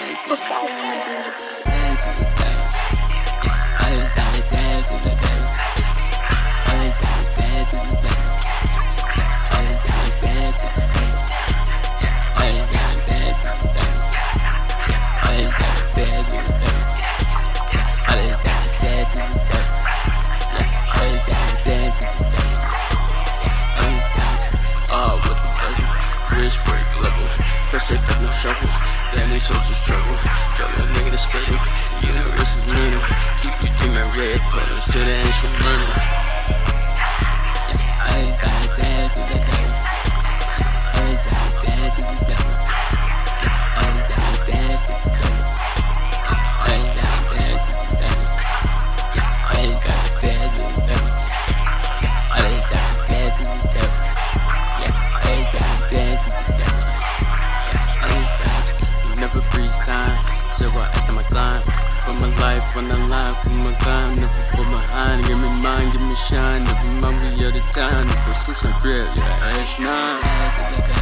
I just dance to the day. Yeah, all these diamonds dance to the day. All these diamonds dance to the day. Yeah, all these diamonds dance to the day. Yeah, all these diamonds dance to the day. Yeah, all these diamonds dance to the day. Yeah, all these diamonds dance to the day. Yeah, all these diamonds dance to the day. Yeah, all these diamonds. Ah, with the budget, wrist break levels. First they got no shovel, then they social struggle. Drop a nigga to spittle, universe is meaner. TP demon red colors, to the ancient murder. X on my. For life on the line, for my climb, never fall behind. Give me mine, give me shine, never mind we the time. For suits and grip, yeah, H9. Dance to the day.